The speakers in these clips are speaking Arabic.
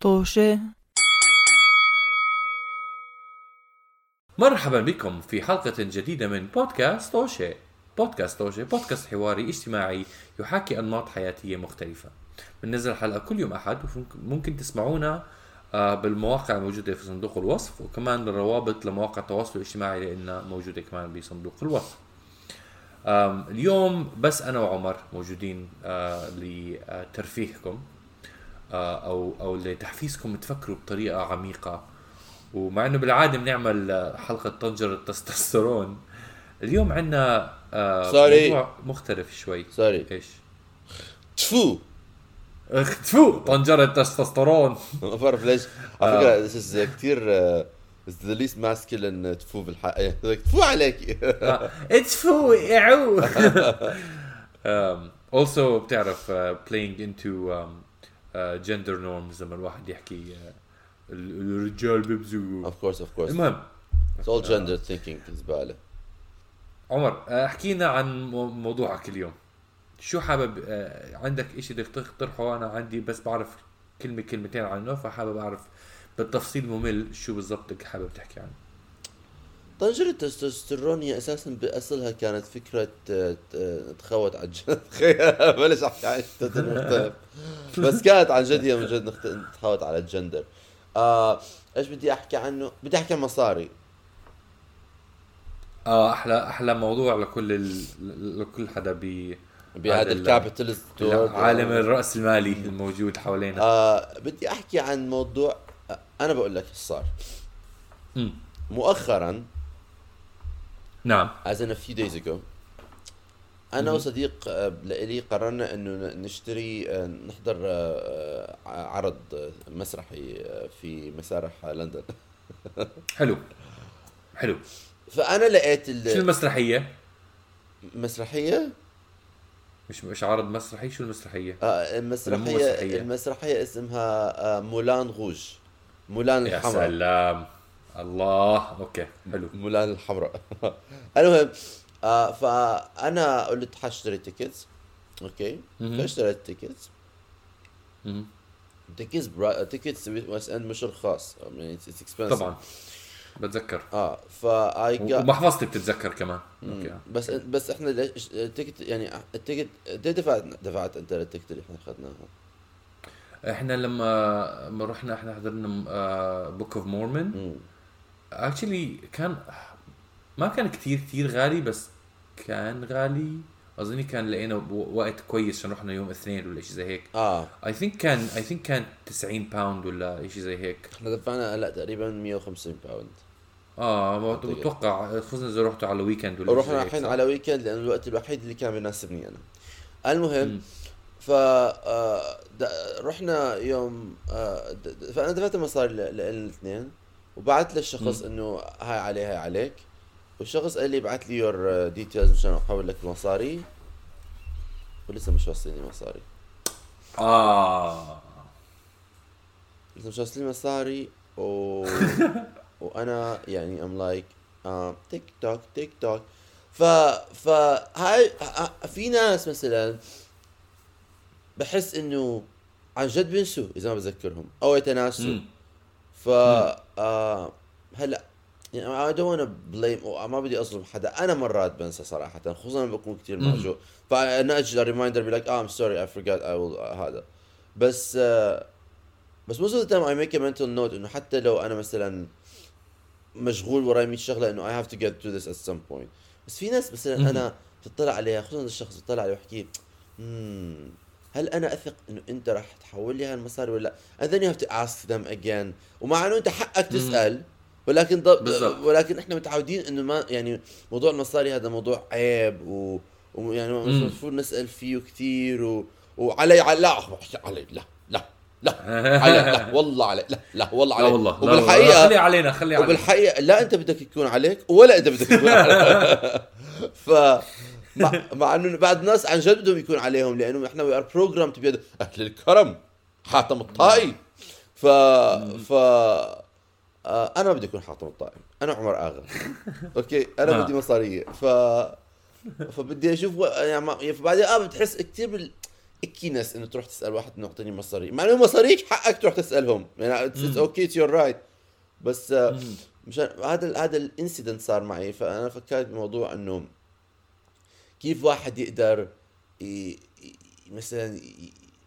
طوشة. مرحبا بكم في حلقة جديدة من بودكاست توشي بودكاست توشي بودكاست حواري اجتماعي يحاكي أنماط حياتية مختلفة. بننزل حلقة كل يوم أحد وممكن تسمعونا آه، بالمواقع الموجودة في صندوق الوصف وكمان الروابط لمواقع التواصل الاجتماعي لأنها موجودة كمان بصندوق الوصف. اليوم بس أنا وعمر موجودين آه، لترفيهكم. آه، أو أو لتحفيزكم تفكروا بطريقة عميقة. ومع إنه بالعادة بنعمل آه، حلقة طنجرة التستوستيرون. اليوم عندنا آه. موضوع مختلف شوي. سوري إيش؟ تفو. تفو. طنجرة التستوستيرون. ما بعرف ليش. على فكرة this is كثير the least masculine تفو بالحياة تفو عليك. تفو يعو. um, also بتعرف uh, playing into um, gender norms لما الواحد يحكي ال- الرجال بيبزوا of course of course. المهم. It's all gender thinking زباله عمر آه، احكي لنا عن مو- موضوعك اليوم. شو حابب آه، عندك إشي بدك تقترحه أنا عندي بس بعرف كلمة كلمتين عنه فحابب أعرف بالتفصيل ممل شو بالضبط بدك حابب تحكي عنه. طنجرة التستوستيرون هي أساسا بأصلها كانت فكرة آه، آه، تخوت على الجد بلش أحكي عن شيء مختلف بس كانت عن جد هي من جد تخوت على الجندر. آه إيش بدي أحكي عنه؟ بدي أحكي عن مصاري. آه أحلى أحلى موضوع لكل ال... لكل حدا ب بهذا هذا ال- الكابيتالست عالم الرأس المالي الموجود حوالينا. آه بدي أحكي عن موضوع آه، أنا بقول لك إيش صار. مؤخرا نعم. as in a few days ago أنا وصديق آه، لإلي قررنا انه نشتري آه، نحضر آه، عرض مسرحي في مسارح لندن. حلو. حلو. فأنا لقيت شو ال- المسرحية؟ المسرحيه مش مش عرض مسرحي شو المسرحية؟ آه، مو المسرحيه مسرحية؟ المسرحية اسمها مولان روج مولان يا الحمراء. سلام. الله. okay حلو. مولان الحمراء. المهم آه فأنا قلت حاشتري tickets okay. فاشتريت tickets. tickets برا... tickets West End مش رخاص طبعا. بتذكر. آه فا I got ومحفظتي بتتذكر كمان. okay. بس بس إحنا ليش ال ticket يعني ال ticket قد دفعت دفعت أنت لل ticket اللي إحنا أخذناها. إحنا لما رحنا إحنا حضرنا Book of Mormon. actually كان ما كان كتير كتير غالي بس كان غالي. أظني كان لقينا وقت كويس عشان رحنا يوم اثنين ولا شيء زي هيك. آه. I think كان I think كان 90 pound ولا شيء زي هيك. إحنا دفعنا لا تقريبا 150 pound آه. بتوقع. خصوصا إذا رحتوا على weekend ولا هيك، الحين؟ على weekend لأنه الوقت الوحيد اللي كان بيناسبني أنا. المهم مم. ف آه، رحنا يوم آه، فأنا دفعت المصاري للاثنين وبعت للشخص إنه هاي عليه هاي عليك. والشخص قال لي ابعث لي your details مشان احول لك المصاري. ولسه مش واصليني مصاري. آه. لسه مش واصلين مصاري. و... وأنا يعني I'm like tick tock tick tock ف ف هاي في ناس مثلا بحس إنه عن جد بينسوا إذا ما بذكرهم أو يتناسوا. ف آه هلأ يعني I don't wanna blame أو ما بدي أظلم حدا. أنا مرات بنسى صراحة خصوصا لما بكون كثير مم. معجوق فانا أجي reminder be like آه sorry I forgot I will uh, هذا. بس آه بس most of the time I make a mental note إنه حتى لو أنا مثلا مشغول وراي 100 شغلة إنه I have to get to this at some point. بس في ناس مثلا. أنا بتطلع عليها خصوصا الشخص بتطلع عليه ويحكي "مم، هل أنا أثق إنه أنت راح تحول لي هالمصاري ولا لأ؟ And then you have to ask them again. ومع إنه أنت حقك تسأل ولكن ضب. ولكن إحنا متعودين إنه ما يعني موضوع المصاري هذا موضوع عيب و ويعني. المفروض نسأل فيه كثير و... وعلي علي لا علي لا لا لا علي لا والله علي لا لا والله لا علي والله لا والله. وبالحقيقه خلي علينا خلي علينا وبالحقيقة لا أنت بدك يكون عليك ولا أنت بدك يكون عليك ف مع, مع إنه بعض الناس عن جد بدهم يكون عليهم لأنه إحنا we are programmed أهل الكرم حاتم الطائي ف ف أنا ما بدي أكون حاتم الطائي أنا عمر آغا. okay? أنا آه. بدي مصارية. ف فبدي أشوف و... يعني ما- فبعدين آه بتحس كثير بال ickiness إنه تروح تسأل واحد إنه أعطيني مصاري مع إنه مصاريك حقك تروح تسألهم. يعني okay it's your right بس آه، مشان هذا ال- هذا ال incident صار معي. فأنا فكرت بموضوع إنه كيف واحد يقدر ي... مثلا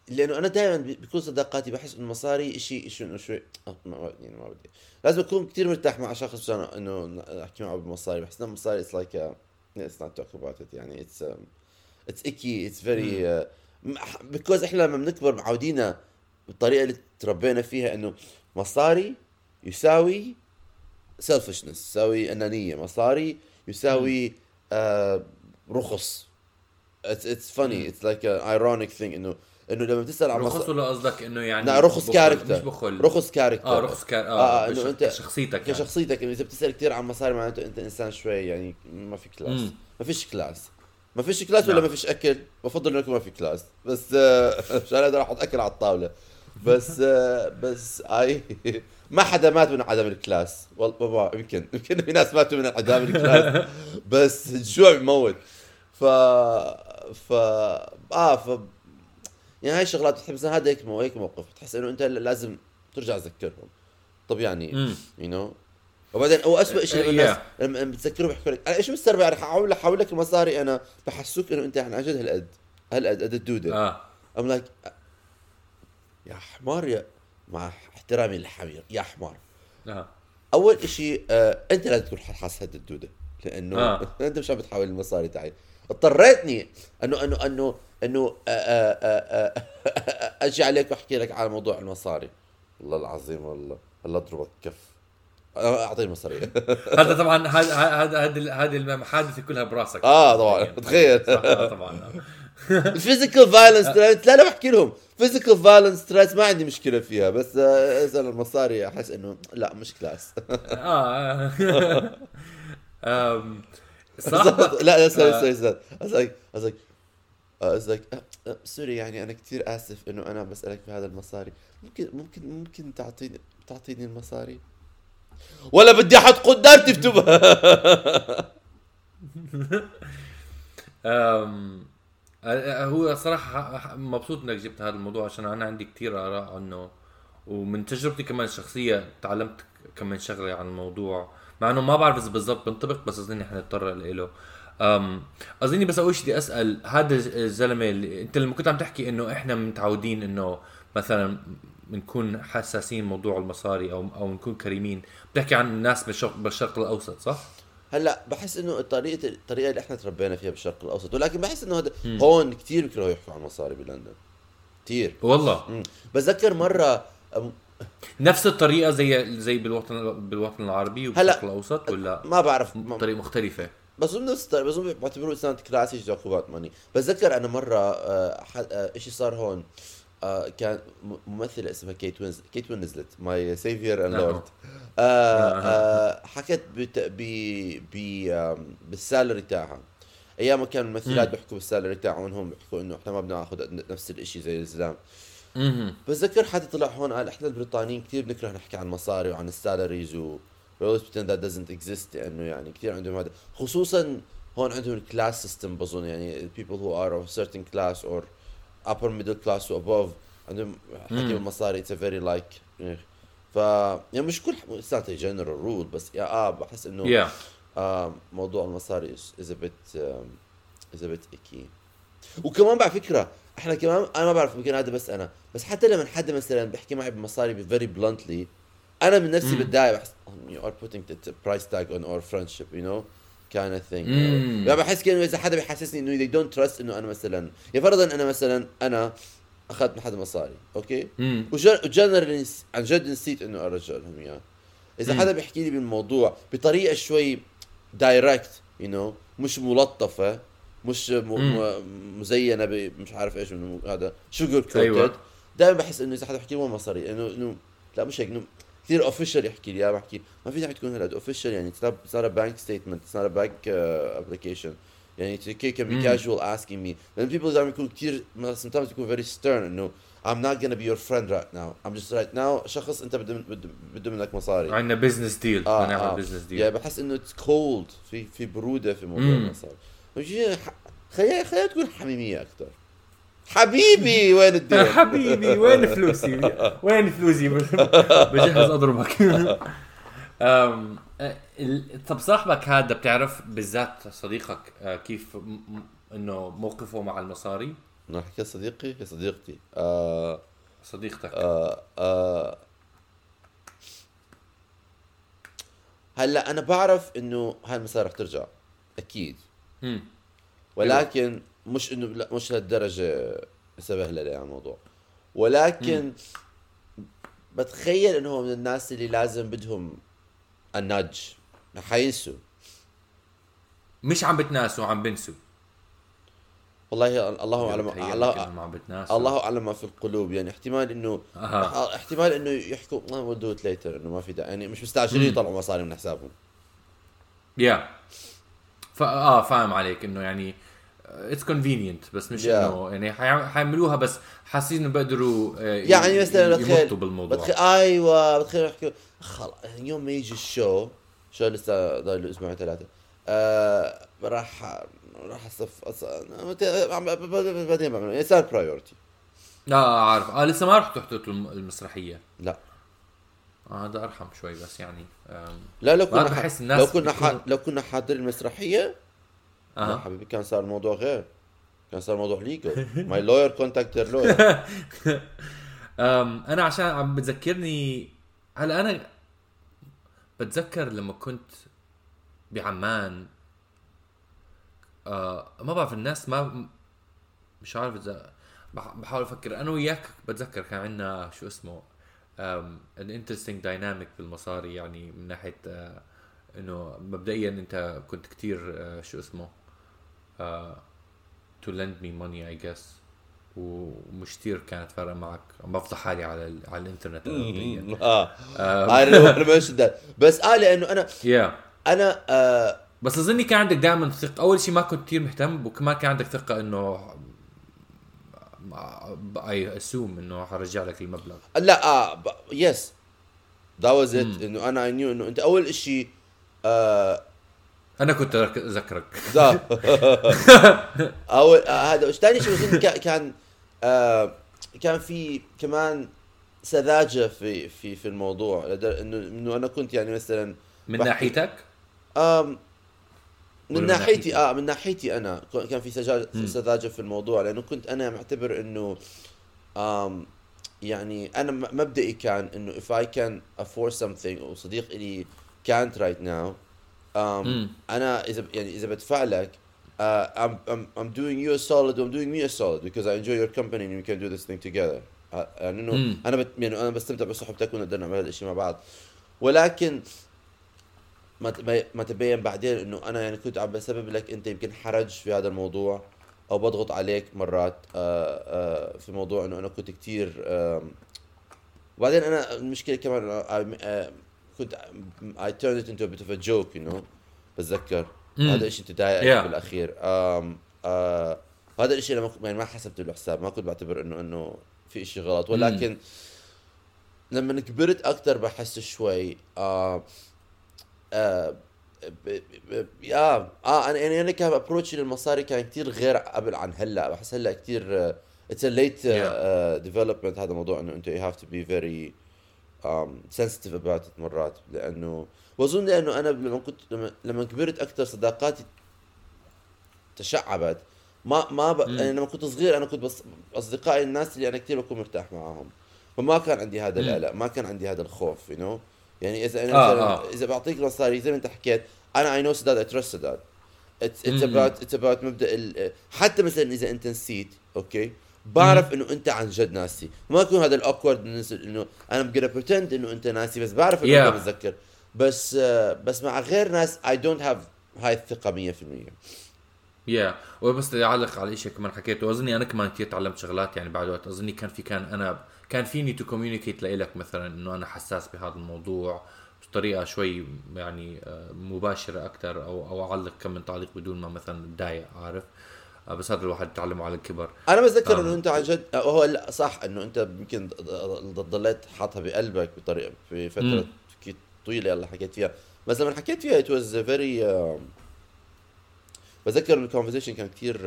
لأنه أنا دائما بكل صداقاتي بحس إنه المصاري شيء شيء إنه شوي آه، ما يعني ما بدي لازم أكون كثير مرتاح مع شخص مشان إنه أحكي معه بالمصاري بحس إنه المصاري it's like let's not talk about it. يعني it's it's icky it's very because إحنا لما بنكبر معودينا بالطريقة اللي تربينا فيها إنه مصاري يساوي selfishness يساوي أنانية. مصاري يساوي آه رخص. it's it's funny it's like ironic thing إنه إنه لما بتسأل عن رخص ولا قصدك إنه يعني لا رخص character مش بخل. رخص character آه رخص char آه, آه إنه أنت كشخصيتك يعني. كشخصيتك إنه إذا بتسأل كثير عن مصاري معناته أنت إنسان شوي يعني ما في class مم. ما فيش كلاس ما فيش كلاس ولا نعم. ما فيش أكل. بفضل انه ما في كلاس بس آه، عشان أقدر أحط أكل على الطاولة. بس آه، بس اي ما حدا مات من عدم الكلاس والله يمكن يمكن في ناس ماتوا من عدم الكلاس بس الجوع بموت ف ف آه ف يعني هاي الشغلات بتحب مثلا هذا هيك هيك موقف. بتحس إنه أنت لازم ترجع تذكرهم. طب يعني. you know وبعدين هو اسوء شيء لما Yeah. الناس لما بتذكروا بيحكوا لك. أنا إيش مستربع رح احاول احول لك المصاري أنا بحسوك إنه أنت يعني عن جد هالقد هالقد قد الدودة. آه. I'm like يا حمار يا مع احترامي للحمير يا حمار. آه. أول إشي آه أنت لازم تكون حاسس هد الدودة لأنه آه. أنت مش عم بتحاول المصاري تاعي. اضطريتني انه انه انه انه آه، آه، آه، أجي عليك واحكي لك على موضوع المصاري. والله العظيم والله الله اضربك كف. أعطيني مصاري. هذا طبعا هذا هذا هذه المحادثه كلها براسك. آه طبعا. تخيل. صح آه، طبعا. ال physical violence لا لا بحكي لهم. physical violence threat ما عندي مشكلة فيها بس اسال المصاري أحس إنه لا مش class آه. لا لا sorry. sorry sorry. قصدك قصدك قصدك سوري يعني أنا كثير آسف إنه أنا بسألك في هذا المصاري. ممكن ممكن ممكن تعطيني تعطيني المصاري؟ ولا بدي أحط قدام تكتبها أم، آه، هو صراحة مبسوط إنك جبت هذا الموضوع عشان أنا عندي كتير آراء عنه. ومن تجربتي كمان الشخصية تعلمت كمان شغلة عن الموضوع. مع إنه ما بعرف إذا بالضبط بنطبق بس اظني حنضطر له أظني بس أول شيء بدي أسأل هذا الزلمة اللي أنت لما كنت عم تحكي إنه إحنا متعودين إنه مثلا بنكون حساسين موضوع المصاري أو أو بنكون كريمين بتحكي عن الناس بالشرق, بالشرق الأوسط صح؟ هلأ بحس إنه الطريقة الطريقة اللي إحنا تربينا فيها بالشرق الأوسط ولكن بحس إنه هذا هون كثير بيكرهوا يحكوا عن المصاري بلندن. كثير والله. بتذكر مرة نفس الطريقة زي زي بالوطن بالوطن العربي وبالشرق الأوسط ولا ما بعرف. طريقه مختلفة؟ بظن نفس الطريقة، بظن بعتبروه إنسان كلاسي توك اباوت ماني. بتذكر أنا مرة آه، آه، إشي صار هون آه، كان ممثلة اسمها كيت وينز كيت وينزلت ماي سيفير اند. لورد حكت. ب بالسالري تاعها. أيام ما كانوا الممثلات بيحكوا بالسالري تاعهم بيحكوا إنه إحنا ما بناخذ نفس الإشي زي الزلام. بتذكر حدا طلع هون قال إحنا البريطانيين كثير بنكره نحكي عن مصاري وعن السالاريز و always pretend that doesn't exist لأنه يعني كثير عندهم هذا. خصوصا هون عندهم ال class system بظن يعني people who are of a certain class or upper middle class or above. عندهم حكي. بالمصاري it's a very like ف يعني مش كل it's not a general rule بس يا آه بحس إنه يا آه موضوع المصاري is, a bit um, is a bit icky. وكمان على فكرة إحنا كمان أنا ما بعرف يمكن هذا بس أنا بس حتى لما حدا مثلا بيحكي معي بمصاري very bluntly أنا من نفسي. بتضايق بحس "Oh, you are putting the price tag on our friendship you know kind of thing you know. يعني بحس كأنه إذا حدا بيحسسني إنه they don't trust إنه أنا مثلا يا فرضا أنا مثلا أنا أخذت من حدا مصاري أوكي و generally عن جد نسيت إنه ارجع لهم اياه إذا. حدا بيحكي لي بالموضوع بطريقة شوي direct you know مش ملطفة مش م... م... مزينة. مش عارف إيش من هذا sugar coated أيوة. دائما بحس إنه إذا حدا بيحكي لي وين مصاري انه انه لا مش هيك إنه كثير official يحكي لي بحكي ما في داعي تكون هالقد official يعني it's not, it's not a bank statement it's not a bank uh, application يعني can be مم. casual asking me لأن people دائما يكون كثير sometimes يكون very stern إنه I'm not gonna be your friend right now I'm just right now شخص أنت بده بده بده منك مصاري عندنا business deal آه، بدنا آه. نعمل business deal يعني بحس إنه it's cold في في برودة في موضوع. المصاري خليها خليها تكون حميمية أكثر حبيبي وين الدين؟ حبيبي وين فلوسي؟ وين فلوسي؟ بجهز أضربك. طب صاحبك هذا بتعرف بالذات صديقك أه، كيف إنه موقفه مع المصاري؟ نحكي يا صديقي؟ يا صديقتي. آه صديقتك. آه آه هلأ أنا بعرف إنه هاي المسار رح ترجع أكيد. ولكن مش إنه لا مش لهالدرجة سبهلله يعني الموضوع. ولكن بتخيل إنه هو من الناس اللي لازم بدهم النج. حينسوا. مش عم بتناسوا عم بنسوا. والله الله أعلم الله إنهم عم بتناسوا. الله أعلم ما في القلوب. يعني احتمال إنه أها. احتمال إنه يحكوا ما ويل دو ات ليتر إنه ما في داعي يعني مش مستعجلين يطلعوا مصاري من حسابهم. Yeah. ف... آه فاهم عليك إنه يعني it's convenient بس مش Yeah. إنه يعني حيع- حيعملوا بس حاسين إنه بيقدروا آه، يعني مثلا بتخيل بالموضوع. بتخيل أيوه بتخيل يحكوا خلص يوم ما يجي الشو شو لسه ضايل أسبوعين ثلاثة آه راح راح اصف بعدين بعمل يعني صار priority لا عارف. آه لسه ما رحتوا الم- المسرحية؟ لا. آه هذا ارحم شوي بس يعني لا لو كنا بحس. الناس لو كنا ح... لو كنا حاضرين المسرحية لا أها حبيبي كان صار الموضوع غير كان صار الموضوع ليجل ماي لوير كونتاكت ذير لوير أنا عشان عم بتذكرني هلا أنا بتذكر لما كنت بعمان. آه ما بعرف الناس ما مش عارف إذا بح- بحاول أفكر. أنا وياك بتذكر كان عندنا شو اسمه an interesting dynamic بالمصاري يعني من ناحية آه إنه مبدئيا أنت كنت كتير آه شو اسمه to lend me money I guess. ومش كتير كانت فارقة معك. عم بفضح حالي على. على الإنترنت آه. Mention that. بس آه لأنه أنا يا أنا آه بس أظني كان عندك دائما ثقة. أول شيء ما كنت كثير مهتم وكمان كان عندك ثقة إنه I assume إنه حرجع لك المبلغ. لا آه yes that was it إنه أنا I knew إنه أنت أول شيء آه أنا كنت اذكرك أول آه هذا ثاني شيء كان آه كان في كمان سذاجة في في في الموضوع. إنه إنه أنا كنت يعني مثلا من ناحيتك؟ من ناحيتي؟ آه من ناحيتي أنا كان في. سذاجة في الموضوع لأنه كنت أنا معتبر إنه آم يعني أنا مبدئي كان إنه if I can afford something وصديق لي can't right now مم. أنا إذا يعني إذا بدفع لك uh, I'm, I'm, I'm doing you a solid I'm doing me a solid because I enjoy your company and we can do this thing together آه، يعني انه مم. أنا بت يعني أنا بستمتع بصحبتك ونقدر نعمل هذا الشيء مع بعض ولكن ما ما تبين بعدين إنه أنا يعني كنت عم بسبب لك أنت يمكن حرج في هذا الموضوع أو بضغط عليك مرات آه آه في موضوع إنه أنا كنت كتير آم، وبعدين أنا المشكلة كمان آه، كنت it into a bit of a joke you know بتذكر. هذا الشيء تضايق Yeah. بالأخير هذا الشيء أنا ما كنت- يعني ما حسبت له حساب ما كنت بعتبر انه إنه في شيء غلط ولكن لما كبرت أكثر بحس شوي آه آه آه آه أنا يعني أنا كان approach ي للمصاري كان كتير غير قبل عن هلأ. بحس هلأ كتير it's late development هذا الموضوع إنه أنت you have to be very sensitive about مرات. لأنه وأظن لأنه أنا لما كنت لما, لما كبرت أكثر صداقاتي تشعبت. ما ما ب... يعني لما كنت صغير أنا كنت بس أصدقائي الناس اللي أنا كثير بكون مرتاح معاهم. فما كان عندي هذا. القلق ما كان عندي هذا الخوف you know? يعني إذا أنا آه، مثلا آه. إذا بعطيك مصاري زي ما أنت حكيت أنا I know سداد I trust سداد it's. about it's about مبدأ ال... حتى مثلا إذا أنت نسيت أوكي؟ بعرف إنه أنت عن جد ناسي. ما يكون هذا ال awkward إنه أنا بقدر pretend إنه أنت ناسي بس بعرف إنه Yeah. انت بتذكر. بس آه، بس مع غير ناس I don't have هاي الثقه 100% يا وبس بدي اعلق على شيء كمان حكيته اظني أنا كمان كثير تعلمت شغلات يعني بعد وقت. أظني كان في كان أنا كان فيني to communicate لإلك مثلا إنه أنا حساس بهذا الموضوع بطريقة شوي يعني آه، مباشرة أكثر أو أو أعلق كم من تعليق بدون ما مثلا أتضايق عارف؟ آه، بس هذا الواحد تعلمه على الكبر. أنا بتذكر آه. إنه أنت عن جد هو لا صح إنه أنت يمكن ضليت حاطها بقلبك بطريقة في فترة طويلة يلا حكيت فيها. بس لما حكيت فيها it was very بتذكر ال conversation كان كثير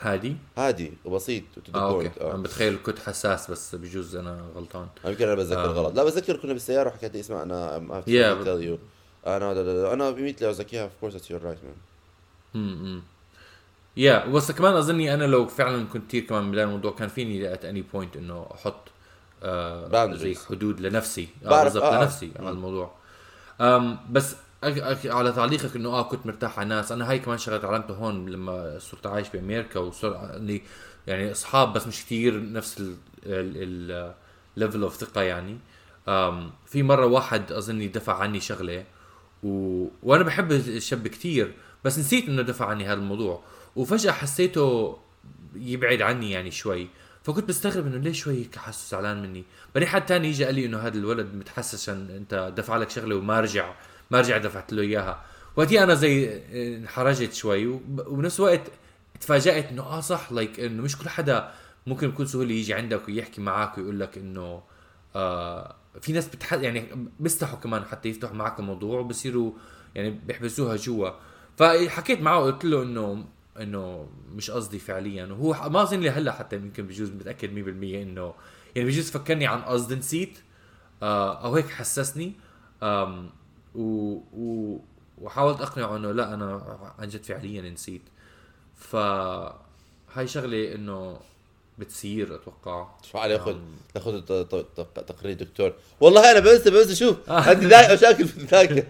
هادي هادي وبسيط آه أوكي point. أنا بتخيل كنت حساس بس بجوز أنا غلطان يمكن أنا بتذكر آه. غلط لا بتذكر كنا بالسيارة وحكيت لي اسمع أنا Yeah. you أنا لا لا لا أنا was like yeah of course that's your right man امم يا بس كمان أظني أنا لو فعلا كنت كثير كمان من بداية الموضوع كان فيني at any point إنه أحط آه. زي حدود لنفسي آه بالضبط آه، آه. لنفسي على الموضوع أم بس على تعليقك إنه آه كنت مرتاح على الناس. أنا هاي كمان شغله تعلمته هون لما صرت عايش بأمريكا وصار لي يعني أصحاب بس مش كثير نفس ال level of ثقة يعني. في مرة واحد أظني دفع عني شغلة و... وأنا بحب الشاب كثير بس نسيت إنه دفع عني هذا الموضوع. وفجأة حسيته يبعد عني يعني شوي. فكنت بستغرب إنه ليش شوي هيك حاسه زعلان مني. بعدين حد تاني اجى قال لي إنه هذا الولد متحسس أنت دفع لك شغلة وما رجع. ما رجع دفعت له إياها. وقتها أنا زي انحرجت شوي. وب- وبنفس الوقت تفاجأت إنه آه صح لايك إنه مش كل حدا ممكن بكل سهولة يجي عندك ويحكي معك ويقول لك إنه آه في ناس بتح يعني بيستحوا كمان حتى يفتحوا معك الموضوع وبصيروا يعني بيحبسوها جوا. فحكيت معه وقلت له إنه إنه مش قصدي فعليا. وهو ما أظن لي هلأ حتى يمكن بجوز متأكد 100% إنه يعني بجوز فكرني عن قصد نسيت. آه أو هيك حسسني. و, و وحاولت أقنعه إنه لا أنا عن جد فعليا نسيت. ف هاي شغلة إنه بتصير أتوقع. شو علي ت- ت- ت- تقرير دكتور. والله أنا بنسى بنسى شوف آه. عندي مشاكل في الذاكره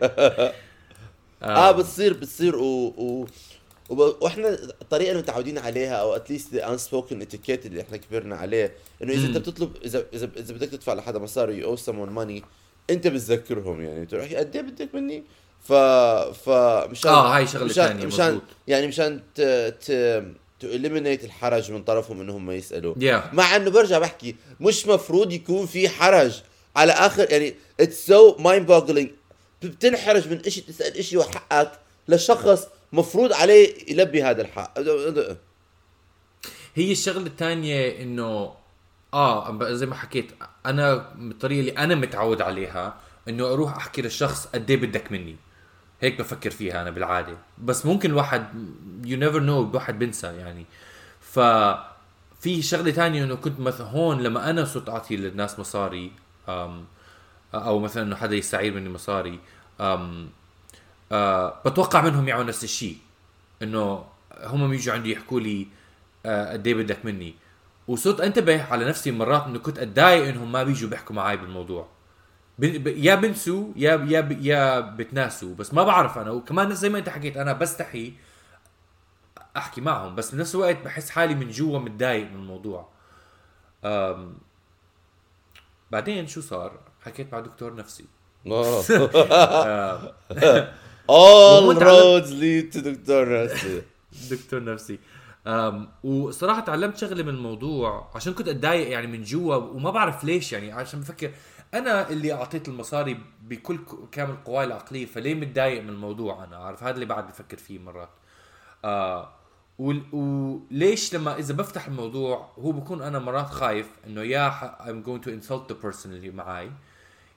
آه. بتصير بتصير و, و وإحنا الطريقة اللي متعودين عليها أو at least the unspoken etiquette اللي إحنا كبرنا عليه. إنه إذا. أنت بتطلب اذا اذا إذا بدك تدفع لحدا مصاري you owe someone money انت بتذكرهم يعني. تروح قد إيه بدك مني؟ ف ف مشان آه هاي شغلة مشان ثانية مشان يعني مشان ت ت تو eliminate الحرج من طرفهم إنهم ما يسألوا. يا مع إنه برجع بحكي مش مفروض يكون في حرج. على آخر يعني it's so mind boggling بتنحرج من إشي تسأل إشي وحقك لشخص مفروض عليه يلبي هذا الحق. هي الشغلة الثانية إنه آه زي ما حكيت أنا بالطريقة اللي أنا متعود عليها إنه أروح أحكي للشخص قد إيه بدك مني. هيك بفكر فيها أنا بالعادة. بس ممكن الواحد you never know الواحد بنسى يعني. ف في شغلة تانية إنه كنت مثلا هون لما أنا صرت أعطي للناس مصاري أم أو مثلا إنه حدا يستعير مني مصاري أم أه بتوقع منهم يعملوا نفس الشيء. إنه هم بيجوا عندي يحكوا لي آه، قد إيه بدك مني. وصرت انتبه على نفسي مرات إنه كنت أتضايق إنهم ما بيجوا بيحكوا معي بالموضوع. يا بنسوا يا يا ب- يا بتناسوا بس ما بعرف أنا. وكمان زي ما أنت حكيت أنا بستحي أحكي معهم بس بنفس الوقت بحس حالي من جوا متضايق من الموضوع. أم بعدين شو صار؟ حكيت مع دكتور نفسي. آه، all roads lead to دكتور نفسي. دكتور نفسي. أم وصراحة تعلمت شغلة من الموضوع عشان كنت أتضايق يعني من جوا وما بعرف ليش يعني عشان بفكر أنا اللي أعطيت المصاري بكل كامل قواي العقلية فليه متضايق من الموضوع أنا؟ عارف؟ هذا اللي بعد بفكر فيه مرات. آه وليش لما إذا بفتح الموضوع هو بكون أنا مرات خايف إنه يا I'm going to insult the person اللي معي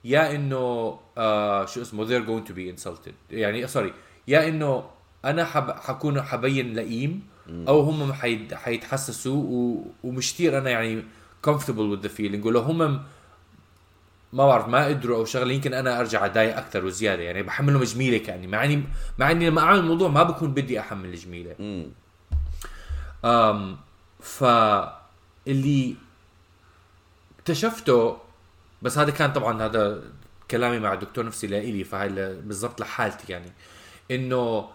يا إنه آه شو اسمه they're going to be insulted. يعني سوري يا إنه أنا حب حكون حبين لئيم أو هم حيد حيتحسسوا و... ومش كثير أنا يعني comfortable with the feeling. ولو هم ما بعرف ما قدروا أو شغلة يمكن أنا أرجع أتضايق أكثر وزيادة. يعني بحملهم جميله كأني. مع اني مع إني لما أعمل الموضوع ما بكون بدي أحمل جميله مم. أم ف اللي اكتشفته بس هذا كان طبعا هذا كلامي مع الدكتور نفسي لإلي فهاي ل- بالضبط لحالتي يعني إنه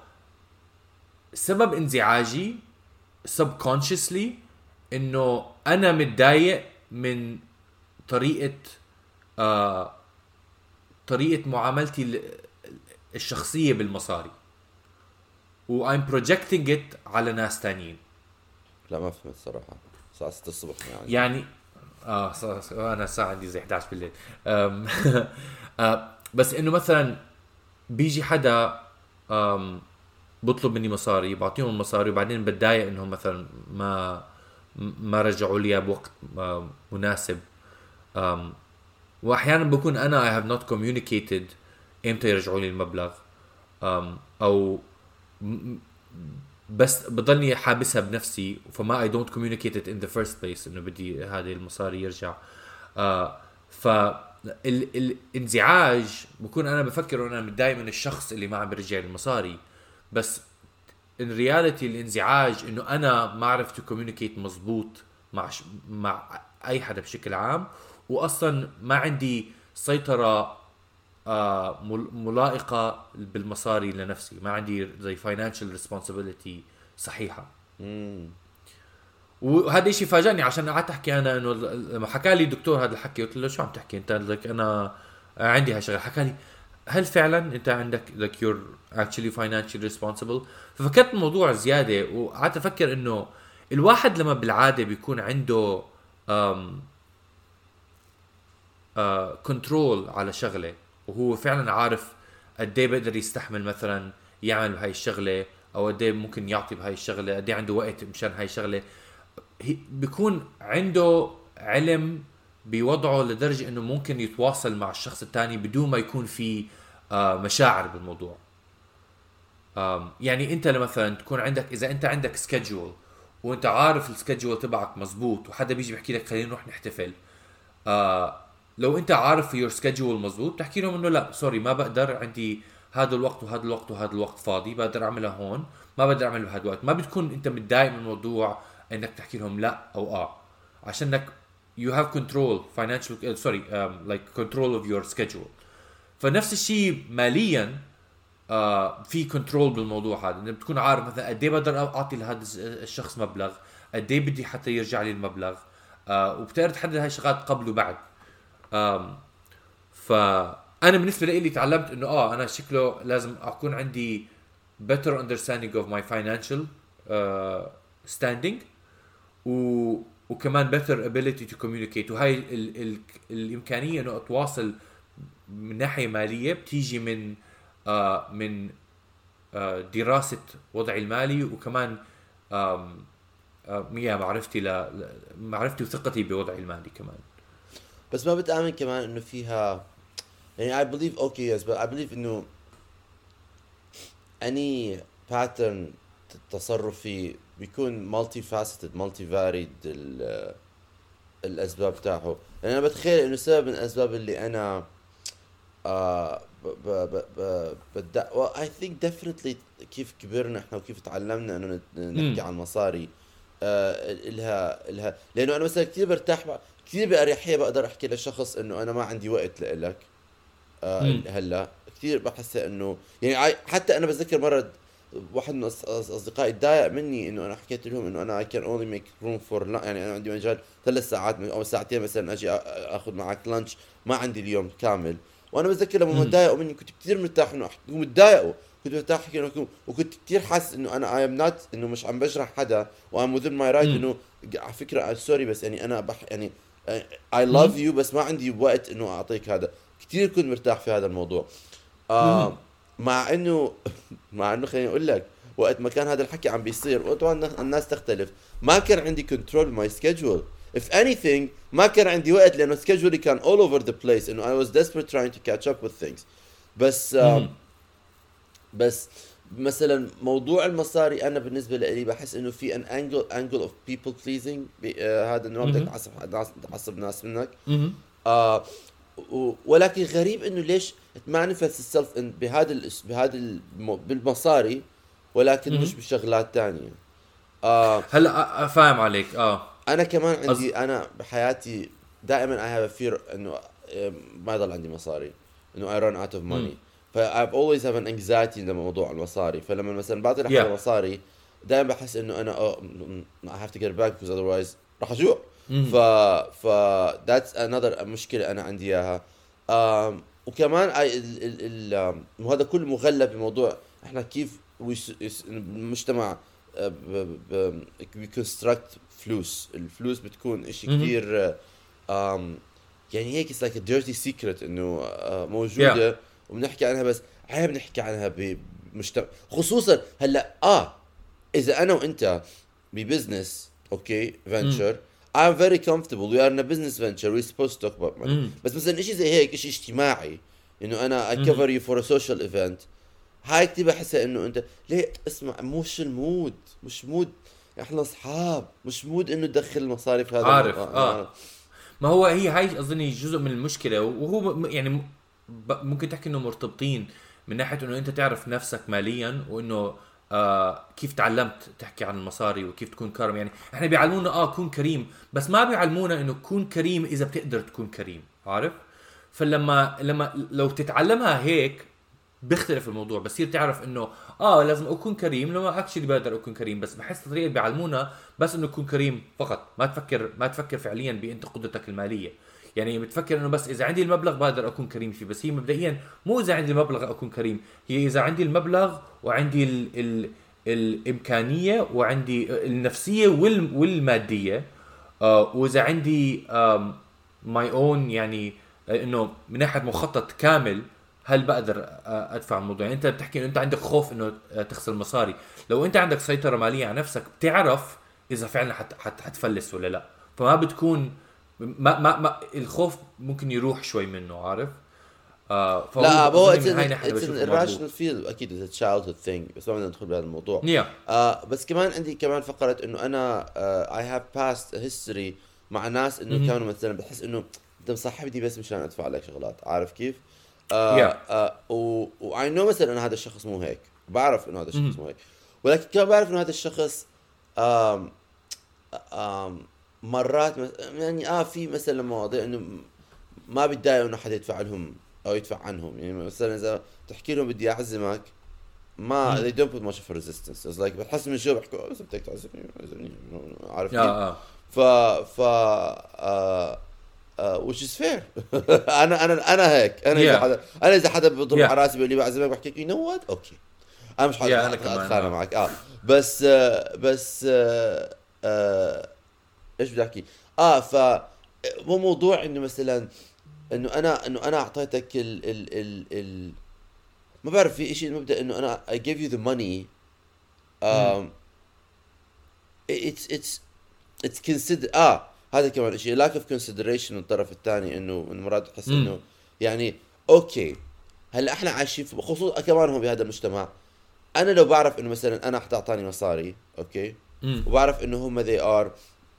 سبب انزعاجي subconsciously إنه أنا متضايق من طريقة آه طريقة معاملتي ال- الشخصية بالمصاري. و I'm projecting it على ناس تانيين. لا ما فهمت صراحة. الساعة 6 الصبح يعني. يعني آه صار صار- أنا الساعة عندي زي 11 بالليل. آه بس إنه مثلا بيجي حدا أم بطلب مني مصاري بعطيهم المصاري وبعدين بتضايق إنهم مثلا ما ما رجعوا لي بوقت مناسب. واحيانا بكون أنا I have not communicated إمتى يرجعوا لي المبلغ. أو بس بضلني حابسها بنفسي فما I don't it in the first place إنه بدي هذه المصاري يرجع. ف ال- الانزعاج بكون أنا بفكر أنا متضايق من الشخص اللي ما عم بيرجع المصاري. بس in reality الانزعاج إنه أنا ما عرفت communicate مزبوط مع ش... مع أي حدا بشكل عام واصلا ما عندي سيطرة آه مل- ملائقة بالمصاري لنفسي ما عندي زي financial responsibility صحيحة. مم. وهذا الشيء فاجأني عشان قعدت أحكي أنا إنه لما حكى لي الدكتور هذا الحكي قلت له شو عم تحكي؟ أنت لك أنا عندي هالشغلة. حكى لي هل فعلا أنت عندك like you're actually financially responsible ففكرت الموضوع زيادة وقعدت أفكر إنه الواحد لما بالعادة بيكون عنده كنترول على شغلة وهو فعلا عارف قد إيه بيقدر يستحمل مثلا يعمل بهاي الشغلة أو قد إيه ممكن يعطي بهاي الشغلة قد إيه عنده وقت مشان هاي الشغلة. بيكون عنده علم بوضعه لدرجة إنه ممكن يتواصل مع الشخص الثاني بدون ما يكون في مشاعر بالموضوع. يعني انت مثلا تكون عندك إذا انت عندك schedule وانت عارف ال schedule تبعك مزبوط وحدا بيجي بيحكي لك خلينا نروح نحتفل آه لو انت عارف your schedule مزبوط بتحكي لهم إنه لا sorry ما بقدر عندي هذا الوقت وهذا الوقت وهذا الوقت فاضي بقدر أعملها هون ما بقدر اعمل بهذا الوقت. ما بتكون انت متضايق من الموضوع إنك تحكي لهم لا أو آه. عشانك you have control financial uh, sorry um, like control of your schedule. فنفس الشيء ماليا آه في كنترول بالموضوع هذا. انك بتكون عارف مثلا قد إيه بقدر أعطي لهذا الشخص مبلغ قد إيه بدي حتى يرجع لي المبلغ آه وبتقدر تحدد هاي الشغلات قبل وبعد. آم فأنا بالنسبة لي تعلمت إنه آه أنا شكله لازم أكون عندي better understanding of my financial uh, standing و وكمان better ability to communicate. وهاي ال ال الإمكانية إنه أتواصل من ناحية مالية بتيجي من آه من آه دراسة وضعي المالي وكمان يا معرفتي ل معرفتي وثقتي بوضعي المالي كمان. بس ما بتآمن كمان إنه فيها يعني I believe okay yes but I believe إنه any pattern تصرفي بيكون faceted multi varied ال- الأسباب تاعه. يعني أنا بتخيل إنه سبب من الأسباب اللي أنا آه ب ب ب ب بدأ well, I think definitely كيف كبرنا إحنا وكيف تعلمنا إنه نحكي. عن مصاري آه الها الها لأنه أنا مثلا كثير برتاح كثير بأريحية بقدر أحكي لشخص إنه أنا ما عندي وقت لإلك آه. هلأ كثير بحس انه يعني حتى أنا بتذكر مرة واحد من أصدقائي تضايق مني إنه أنا حكيت لهم إنه أنا I can only make room for lunch يعني أنا عندي مجال ثلاث ساعات أو ساعتين مثلا أجي أخذ معك lunch ما عندي اليوم كامل وأنا بتذكر لما مم. تضايقوا مني كنت كثير مرتاح إنه أحكي ومتضايقوا كنت مرتاح أحكي إنه وكنت كثير حاسس إنه أنا I am not إنه مش عم بجرح حدا وام within my right. إنه على فكرة sorry بس يعني أنا بح يعني I love you بس ما عندي وقت إنه أعطيك هذا. كثير كنت مرتاح في هذا الموضوع. آه مع انه مع إنه خليني أقول لك وقت ما كان هذا الحكي عم بيصير وطبعا الناس تختلف. ما كان عندي control my schedule if anything ما كان عندي وقت لأنه schedule ي كان all over the place إنه I was desperate trying to catch up with things بس مم. بس مثلا موضوع المصاري أنا بالنسبة لي بحس إنه في an angle angle of people pleasing هذا إنه ما بدك. تعصب تعصب ناس منك. آه و- ولكن غريب إنه ليش مانيفست السلف بهذا بهذا الم- بالمصاري ولكن. مش بشغلات تانية آه هلأ فاهم عليك آه أنا كمان عندي أنا بحياتي دائما I have fear إنه آه، ما يضل عندي مصاري إنه I run out of money. ف I've always have an anxiety لما موضوع المصاري فلما مثلا بعطي لحدا Yeah. مصاري دائما بحس إنه أنا oh, I have to get it back because otherwise راح أجوع. ف ف that's another مشكلة أنا عندي إياها um, وكمان وهذا كله مغلب بموضوع إحنا كيف المجتمع آه، ب- ب- بيكونستراكت فلوس الفلوس بتكون إشي مهم. كثير um, يعني هيك like a dirty secret إنه موجودة وبنحكي عنها بس عيب نحكي عنها بمجتمع خصوصا هلأ آه إذا أنا وأنت ب business أوكي venture I'm very comfortable we are in a business venture we're supposed to talk about money. مم. بس مثلا شيء زي هيك شيء اجتماعي إنه أنا I cover you for a social event هاي كتير بحسها إنه أنت ليه؟ اسمع مش ال mode مش mode. إحنا اصحاب مش mode انه تدخل المصاري في هذا عارف، الموضوع. آه. ما هو هي هاي اظني جزء من المشكلة وهو يعني ممكن تحكي إنه مرتبطين من ناحية إنه أنت تعرف نفسك ماليا وإنه آه كيف تعلمت تحكي عن المصاري وكيف تكون كرم يعني إحنا بيعلمونا آه كون كريم بس ما بيعلمونا إنه كون كريم إذا بتقدر تكون كريم عارف فلما لما لو تتعلمها هيك بيختلف الموضوع بصير تعرف إنه آه لازم أكون كريم لما اكشلي بقدر أكون كريم بس بحس الطريقة اللي بيعلمونا بس إنه تكون كريم فقط ما تفكر ما تفكر فعليا بأنت قدرتك المالية. يعني بتفكر إنه بس إذا عندي المبلغ بقدر أكون كريم فيه بس هي مبدئيا مو إذا عندي المبلغ أكون كريم هي إذا عندي المبلغ وعندي ال ال الإمكانية وعندي النفسية وال والمادية آه وإذا عندي my own يعني آه، إنه من ناحية مخطط كامل هل بقدر أدفع الموضوع يعني أنت بتحكي إنه أنت عندك خوف إنه تخسر مصاري لو أنت عندك سيطرة مالية على نفسك بتعرف إذا فعلا حت حت حتفلس ولا لأ فما بتكون ما ما, ما الخوف ممكن يروح شوي منه عارف آه لا هو irrational feel أكيد it's childhood thing بس ما بدنا ندخل بهذا الموضوع Yeah. آه بس كمان عندي كمان فقرة إنه أنا I have past history مع ناس إنه مهم. كانوا مثلا بحس إنه انت مصاحبني بس مشان أدفع لك شغلات عارف كيف؟ آه Yeah. آه و I know مثلا إنه هذا الشخص مو هيك. بعرف إنه هذا الشخص. مو هيك. ولكن كمان بعرف إنه هذا الشخص آم آم مرات يعني آه في مثلا مواضيع إنه ما بتضايق إنه حدا يدفع لهم أو يدفع عنهم. يعني مثلا إذا تحكي لهم بدي أعزمك ما they don't put much of a resistance. It's like بتحس من جوا بحكوا؟ "أوه، اذا بدك تعزمني. عزمني عارف؟ آه آه ف ف آه which is fair. أنا أنا أنا هيك. أنا إذا Yeah. حدا أنا إذا حدا بضرب Yeah. على راسي بيقول لي بعزمك بحكي you know what okay. أنا مش Yeah, حدا كمان، أتخانق. معك. آه. بس آه بس آه آه إيش بدي أحكي؟ آه ف مو موضوع إنه مثلا إنه أنا إنه أنا أعطيتك ال ال ال, ال ما بعرف في شيء المبدا إنه أنا I give you the money. um, it's it's it's consider آه. هذا كمان شيء lack of consideration من الطرف الثاني إنه من مرات تحس مم. إنه يعني okay هلأ إحنا عايشين خصوصا كمان هم بهذا المجتمع أنا لو بعرف إنه مثلا أنا حتعطاني مصاري okay مم. وبعرف إنه هم they are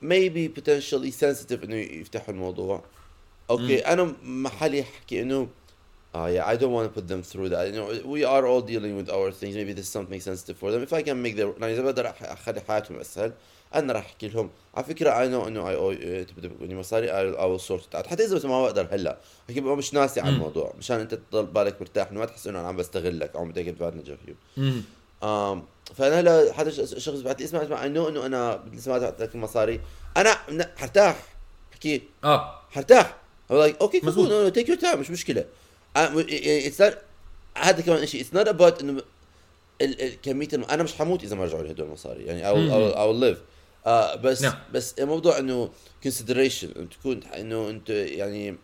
maybe potentially sensitive إنه يفتحوا الموضوع okay أنا محلي احكي إنه آه yeah I don't want to put them through that. You know we are all dealing with our things. Maybe this is something sensitive for them. If I can make their يعني إذا بقدر أخلي حياتهم أسهل أنا راح أحكي لهم. على فكرة I know انه I owe تدوني مصاري I, I will sort it out. حتى بس ما بقدر هلأ. هيك ببقى مش ناسي على مم. الموضوع. مشان أنت تضل بالك مرتاح إنه ما تحس إنه أنا عم بستغلك أو عم advantage of you مم. um, فأنا هلا حدا شخص بعت لي اسمع اسمع I know إنه أنا لسه ما دفعت لك المصاري من- حرتاح بحكي آه. حرتاح هو like okay مزبوط. no take your time مش اتس هذا كمان شيء it's not about إنه كمية الم... أنا مش حموت إذا ما رجعوا لي هدول المصاري. يعني أو. أو أو live آه بس نعم. بس الموضوع إنه consideration تكون إنه أنت يعني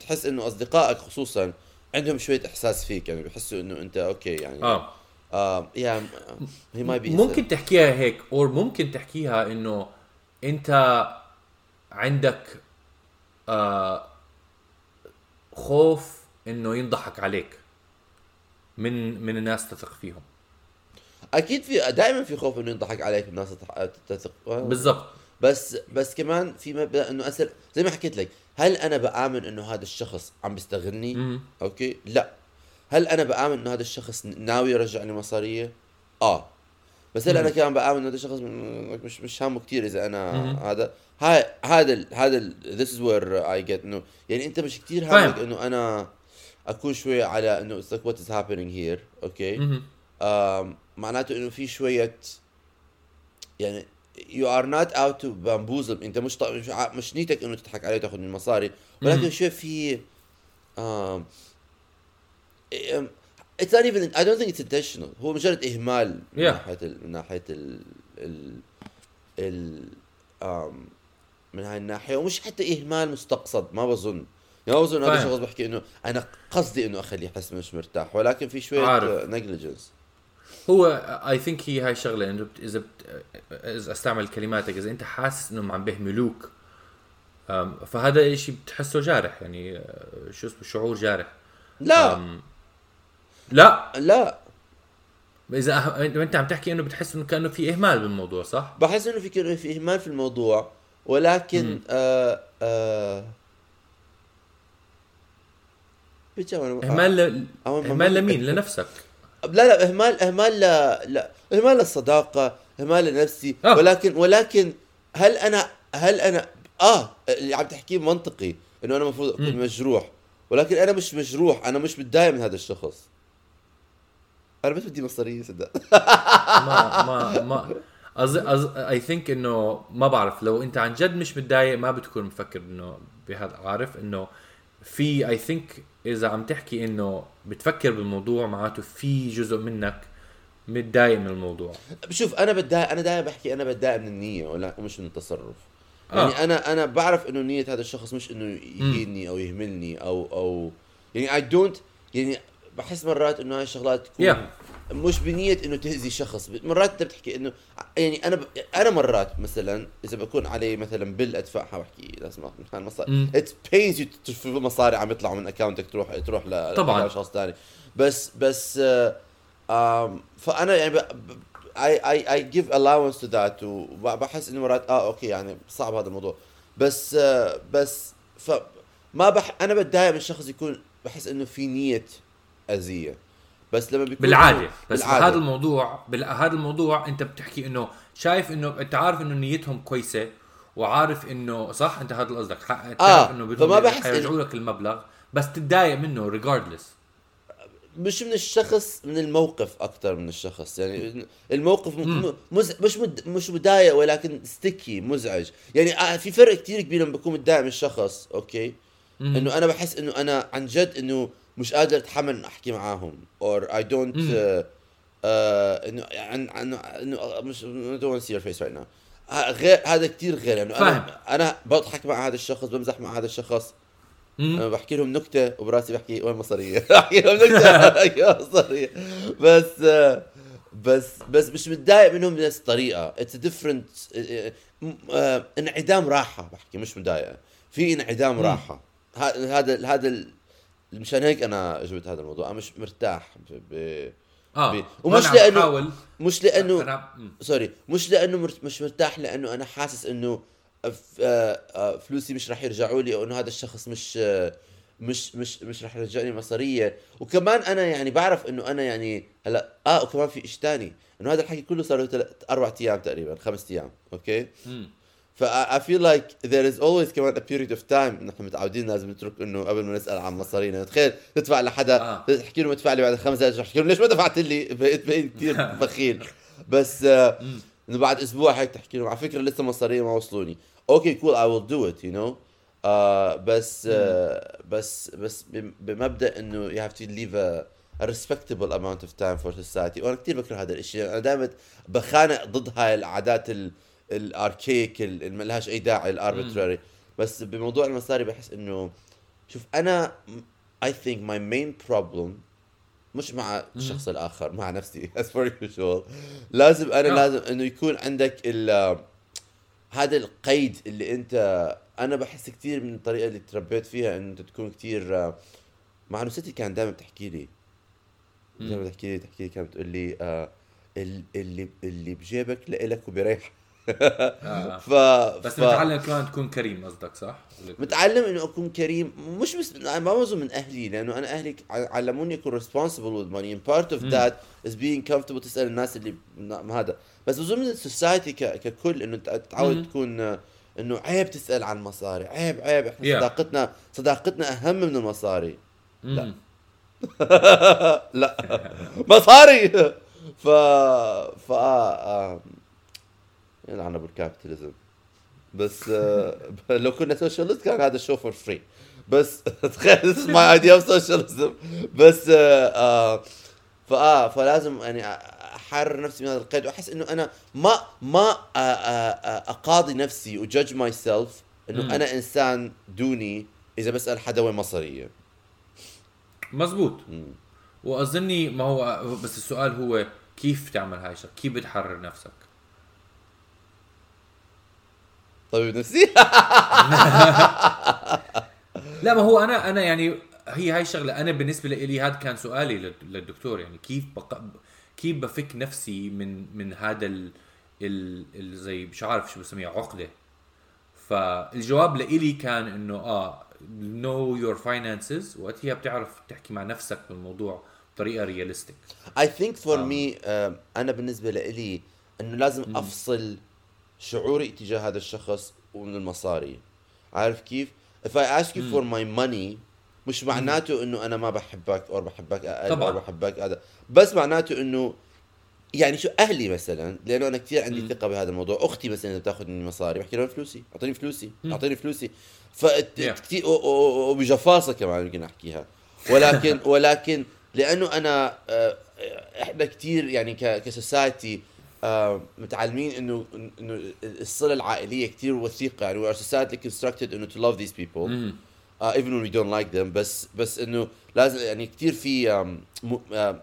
تحس إنه أصدقائك خصوصا عندهم شوية إحساس فيك. يعني بحسوا إنه أنت okay يعني. آه. آه yeah هي ما بي ممكن تحكيها هيك أو ممكن تحكيها إنه أنت عندك آه خوف إنه ينضحك عليك من من الناس تثق فيهم أكيد في دائما في خوف إنه ينضحك عليك الناس تتح- تثق. بالضبط بس بس كمان في مبدأ إنه أسأل زي ما حكيت لك هل أنا بآمن إنه هذا الشخص عم بيستغلني. okay لا هل أنا بآمن إنه هذا الشخص ناوي يرجع لي مصارية آه بس هل أنا. كمان بآمن إنه هذا الشخص مش مش هامه كثير إذا أنا. هذا هاي هذا هذا this is where I get إنه يعني أنت مش كثير. هامك إنه أنا أكون شوي على إنه it's like what is happening here okay معناته إنه في شوية يعني you are not out to bamboozle أنت مش. مش, ع- مش نيتك إنه تضحك عليه وتاخذ من المصاري ولكن مهم. شوي في. ام- it's not even I don't think it's intentional هو مجرد إهمال من Yeah. ناحية ال... من ناحية ال ال ال آم... من هاي الناحية ومش حتى إهمال مستقصد ما بظن ما بظن هذا. الشخص بحكي إنه أنا قصدي إنه اخليه يحس مش مرتاح ولكن في شوية. negligence هو I think هي هاي الشغلة إنه إذا. إذا أستعمل كلماتك إذا أنت حاسس انهم عم بيهملوك أم، فهذا شيء بتحسه جارح يعني أه، شو اسمه شعور جارح لا لا لا إذا أه... أنت عم تحكي إنه بتحس إنه كأنه في إهمال بالموضوع صح بحس إنه في في إهمال في الموضوع ولكن آه آه إهمال ل... إهمال لمين؟ لنفسك. لا لا إهمال إهمال لا لا إهمال للصداقة إهمال لنفسي. آه. ولكن ولكن هل أنا هل أنا آه اللي عم تحكيه منطقي إنه أنا المفروض أكون. مجروح. ولكن أنا مش مجروح أنا مش متضايق من هذا الشخص. أنا بس بدي مصارية صدق. ما ما ما. أز أز اي ثينك إنه ما بعرف. لو أنت عن جد مش متضايق ما بتكون مفكر إنه بهذا عارف؟ إنه في I think إذا عم تحكي إنه بتفكر بالموضوع معناته في جزء منك متضايق من الموضوع شوف أنا بتضايق أنا دائما بحكي أنا بتضايق من النية ولا مش من التصرف آه. يعني أنا أنا بعرف إنه نية هذا الشخص مش إنه يهيني أو يهملني أو أو يعني I don't يعني بحس مرات إنه هاي الشغلات تكون Yeah. مش بنية إنه تأذي شخص. مرات أنت بتحكي إنه يعني أنا ب... أنا مرات مثلا إذا بكون علي مثلا بل ادفعها بحكي لازم اخذ مصاري. مم. ات بينز يو مصاري عم يطلعوا من اكونتك تروح تروح ل طبعاً. لشخص ثاني بس بس آه آم، فأنا يعني ب... اي اي اي جيف الاونس تو ذات وبحس إنه مرات آه أوكي يعني صعب هذا الموضوع. بس آه بس ف ما بح أنا بتضايق من شخص يكون بحس إنه في نية أذية. بس لما بيكون بالعادة. بس بالعادة. هذا الموضوع بهذا الموضوع انت بتحكي انه شايف انه انت عارف انه نيتهم كويسة وعارف انه صح؟ انت هذا قصدك. آه، إنه فما بحس حيرجعوا لك المبلغ بس تتضايق منه regardless مش من الشخص من الموقف أكثر من الشخص. يعني الموقف مز... مش مد... مش مضايق ولكن situation مزعج. يعني آه، في فرق كتير كبير لما بكون متضايق من الشخص أوكي؟ إنه أنا بحس إنه أنا عن جد إنه مش قادر أتحمل أحكي معاهم. Or I don't uh, uh, إنه عن عن إنه مش see your face right now. ه- غير هذا كتير غير انه فاهم. أنا أنا بضحك مع هذا الشخص بمزح مع هذا الشخص. أنا بحكي لهم نكتة وبراسي بحكي وين مصارية؟ بحكي لهم نكتة يا مصارية. بس آه، بس بس مش متضايق منهم بنفس الطريقة. it's different انعدام راحة بحكي مش متضايق في انعدام راحة. هذا هذا مشان هيك أنا جبت هذا الموضوع أنا مش مرتاح ب... ب... آه بي- ومش لأنه بحاول مش لأنه مم. sorry مش لأنه مرت... مش مرتاح لأنه أنا حاسس إنه ف- آه، آه، فلوسي مش راح يرجعوا لي أو إنه هذا الشخص مش آه، مش مش مش راح يرجعني مصارية وكمان أنا يعني بعرف إنه أنا يعني هلأ آه وكمان في شيء ثاني إنه هذا الحكي كله صار له. أربع أيام تقريبا خمس أيام أوكي مم. ف I feel like there is always كمان a period of time نحن متعودين لازم نترك إنه قبل ما نسأل عن مصارينا. تخيل تدفع لحدا آه. تحكي له ادفع لي بعد خمس دقائق تحكي له ليش ما دفعت لي؟ بقيت بقيت كثير بخيل. بس آه، إنه بعد أسبوع هيك تحكي له على فكرة لسه مصاري ما وصلوني. أوكي cool I will do it you know بس آه بس بس بم- بمبدأ إنه you have to leave a, a respectable amount of time for society. وأنا كثير بكره هذا الشيء أنا دائما بخانق ضد هاي العادات ال- الاركيك اللي ما لهاش أي داعي الاربتراري بس بموضوع المصاري بحس إنه شوف أنا I think my main problem مش مع الشخص الآخر مع نفسي as per usual. لازم أنا آه. لازم إنه يكون عندك ال هذا القيد اللي أنت أنا بحس كثير من الطريقة اللي تربيت فيها إنه أنت تكون كثير مع ستي كانت دائما بتحكي لي. دائما تحكي لي تحكي لي كانت بتقول لي آه ال- اللي اللي بجيبك لإلك وبريح آه. ف بس ف... متعلم كمان تكون كريم قصدك صح؟ متعلم إنه أكون كريم مش بس ما بظن من أهلي لأنه أنا أهلي علموني أكون responsible with money and part of that is being comfortable تسال الناس اللي هذا. بس بظن من السوسايتي ككل إنه ت- تتعود مم. تكون آه، إنه عيب تسأل عن مصاري عيب عيب إحنا Yeah. صداقتنا صداقتنا أهم من المصاري. لا. لا. مصاري! ف ف آه، يلعن ابو ال capitalism بس آه، لو كنا socialist كان هذا الشو for free بس تخيل this is my idea of socialism بس آه، آه، فآه فلازم يعني أحرر نفسي من هذا القيد وأحس إنه أنا ما ما أقاضي نفسي و judge myself. إنه أنا إنسان دوني إذا بسأل حدا وين مصارية مزبوط مم. وأظني ما هو بس السؤال هو كيف تعمل هاي الشغلة؟ كيف بتحرر نفسك؟ طبيب نفسي لا ما هو أنا أنا يعني هي هاي الشغلة. أنا بالنسبة لي هذا كان سؤالي لل- للدكتور يعني كيف بق... كيف بفك نفسي من من هذا ال ال ال زي مش عارف شو بسميها عقدة. فالجواب لإلي كان إنه آه know your finances وقتها بتعرف تحكي مع نفسك بالموضوع بطريقة realistic I think for me uh, أنا بالنسبة لإلي إنه لازم أفصل شعوري تجاه هذا الشخص ومن المصاري. عارف كيف؟ if I ask you for my money مش معناته إنه أنا ما بحبك أو بحبك أقل طبعاً. أو بحبك هذا. بس معناته إنه يعني شو أهلي مثلا لأنه أنا كثير عندي ثقة بهذا الموضوع. أختي مثلا إذا بتأخذ مني مصاري بحكي لها فلوسي أعطيني فلوسي أعطيني فلوسي. ف Yeah. كثير وبجفاصه كمان يمكن أحكيها. ولكن ولكن لأنه أنا آه، إحنا كثير يعني كسوسايتي متعلمين إنه إنه الصلة العائلية كثير وثيقة يعني we are societally constructed إنه to love these people. uh, even when we don't like them بس بس إنه لازم يعني كثير في آم، آه،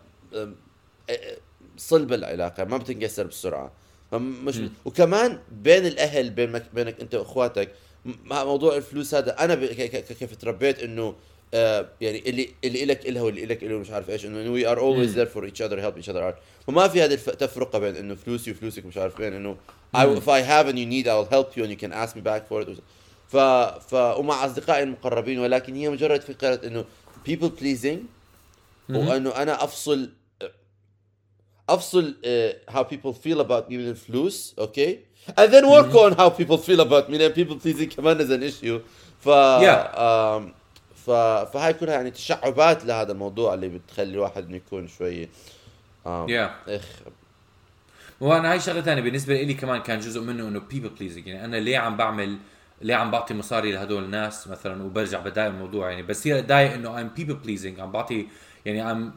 صلب العلاقه ما بتنكسر بسرعة. مش وكمان بين الأهل بين بينك أنت وأخواتك موضوع الفلوس هذا أنا كيف تربيت إنه آه يعني اللي اللي لك إلها واللي لك له مش عارف إيش إنه we are always there for each other help each other فما في هذه التفرقه بين إنه فلوسي وفلوسك مش عارف وين إنه I, if I have and you need I'll help you and you can ask me back for it. ف ف ومع أصدقائي المقربين ولكن هي مجرد فكرة إنه people pleasing وإنه أنا أفصل أفصل uh, how people feel about me من الفلوس أوكي and then work on how people feel about me لأن people pleasing كمان is an issue. ف Yeah. um, فهاي كلها يعني تشعبات لهذا الموضوع اللي بتخلي الواحد إنه يكون شوي um, Yeah. إخ. وأنا هاي شغلة ثانية بالنسبة لي كمان كان جزء منه إنه people pleasing يعني أنا ليه عم بعمل ليه عم بعطي مصاري لهدول الناس مثلا وبرجع بدايق الموضوع يعني. بصير اتضايق إنه I'm people pleasing. عم بعطي يعني عم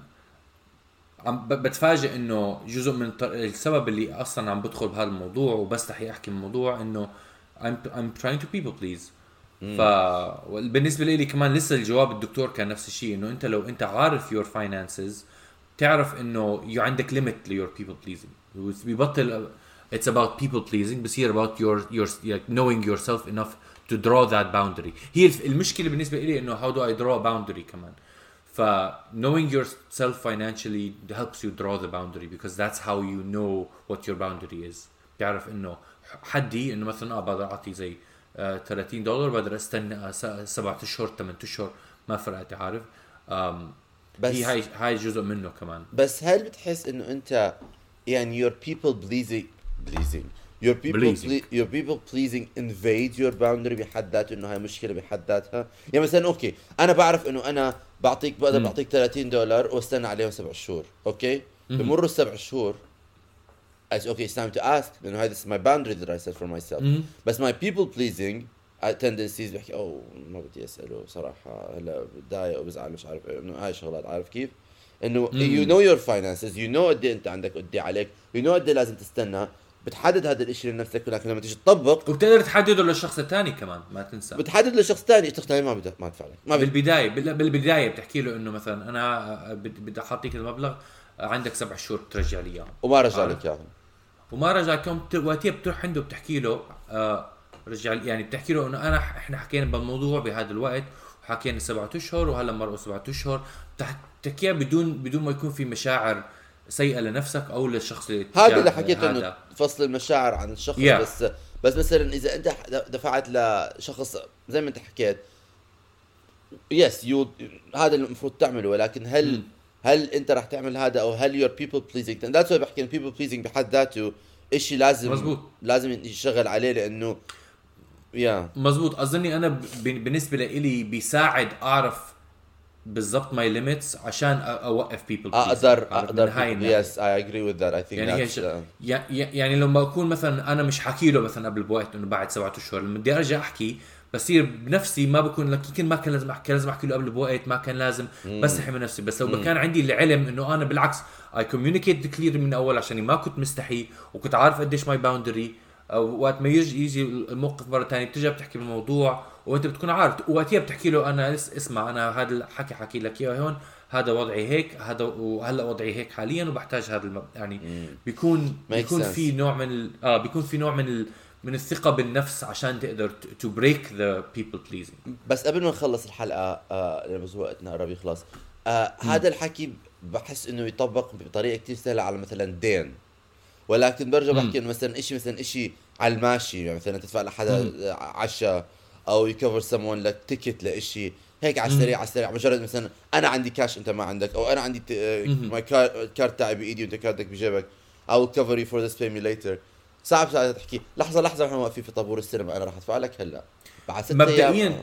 عم بتفاجئ إنه جزء من السبب اللي أصلا عم بدخل بهذا الموضوع وبستحي أحكي الموضوع إنه I'm, I'm trying to people please. فبالنسبه لي كمان لسه الجواب الدكتور كان نفس الشيء إنه أنت لو أنت عارف your finances تعرف إنه you عندك limit ل your people pleasing بيبطل it's about people pleasing بصير about your your knowing yourself enough to draw that boundary هي المشكلة بالنسبة لي إنه how do I draw boundary كمان. ف knowing yourself financially helps you draw the boundary because that's how you know what your boundary is بتعرف إنه حدي إنه مثلا آه بقدر اعطي زي 30 دولار بقدر استنى سبعة أشهر ثمان أشهر ما فرقت عارف؟ بس- هي هاي هاي جزء منه كمان. بس هل بتحس إنه أنت يعني your people pleasing pleasing. your people Pleasing. ple- your people pleasing invade your boundary بحد ذاته إنه هاي مشكلة بحد ذاتها. يعني مثلا أوكي أنا بعرف إنه أنا بعطيك بقدر بعطيك 30 دولار وأستنى عليهم سبع شهور أوكي؟ بمروا السبع شهور It's okay, it's time to ask. لأنه هذا is my boundary that I set for myself. بس my people pleasing uh, tendencies بحكي oh ما بدي أسأله صراحة هلا بتضايق وبزعل مش عارف إيه، إنه هاي شغلات عارف كيف؟ إنه you know your finances you know قد إيه أنت عندك قد إيه عليك you know قد إيه لازم تستنى بتحدد هذا الشيء لنفسك ولكن لما تيجي تطبق وبتقدر تحدده للشخص الثاني كمان ما تنسى. بتحدد لشخص ثاني الشخص الثاني ما بدك ما ادفع لك ما بدك بالبداية بال- بالبداية بتحكي له إنه مثلا أنا بد- بدي اعطيك المبلغ عندك سبع شهور ترجع لي اياه وما رجع. لك إياهم. وما رجع كم وقتها بتروح عنده بتحكي له آه رجع يعني بتحكي له إنه أنا إحنا حكينا بالموضوع بهذا الوقت وحكينا سبعة أشهر وهلا مرقوا سبعة أشهر بتح- بتحكيها بدون بدون ما يكون في مشاعر سيئة لنفسك أو للشخص اللي هذا اللي حكيته إنه. فصل المشاعر عن الشخص Yeah. بس بس مثلا إذا أنت دفعت لشخص زي ما أنت حكيت yes you هذا اللي المفروض تعمله ولكن هل مم. هل انت راح تعمل هذا أو هل your people pleasing that's بحكي people pleasing بحد ذاته شيء لازم مزبوط. لازم يشتغل عليه لأنه yeah مزبوط. أظني أنا ب- بالنسبة لإلي بيساعد أعرف بالضبط my limits عشان أوقف people أقدر أقدر yes I agree with that I think يعني هي ش... يع- يع- يعني لما أكون مثلا أنا مش حكي له مثلا قبل بوقت إنه بعد سبعة أشهر لما بدي أرجع أحكي بصير بنفسي ما بكون لك يمكن ما كان لازم احكي لازم أحكي له قبل بوقت ما كان لازم بستحي من نفسي. بس لو كان عندي العلم إنه أنا بالعكس I communicate clear من أول عشان ما كنت مستحي وكنت عارف قديش my boundary وقت ما يجي يجي الموقف مرة ثانية بترجع بتحكي بالموضوع وأنت بتكون عارف. وقتها بتحكي له أنا اس- اسمع أنا هذا الحكي حكي لك إياه هون هذا وضعي هيك هذا وهلأ وضعي هيك حاليا وبحتاج هذا المب... يعني بيكون بيكون. في نوع من ال... آه بيكون في نوع من ال... من الثقة بالنفس عشان تقدر to break the people pleasing بس قبل ما نخلص الحلقة آه بس وقتنا قرب يخلص آه هذا الحكي بحس إنه يطبق بطريقة كثير سهلة على مثلا دين. ولكن برجع. بحكي إنه مثلا شيء مثلا شيء على الماشي يعني مثلا تدفع لحدا عشاء أو ي cover someone لك ticket لإشي هيك على السريع على السريع. مجرد مثلا أنا عندي كاش أنت ما عندك أو أنا عندي مم. my card تاعي بإيدي وأنت كارتك بجيبك I'll cover you for this pay me later صعب ساعتها تحكي. لحظة لحظة نحن واقفين في طابور السينما. أنا راح أدفع لك هلأ. بعد ست مبدئياً.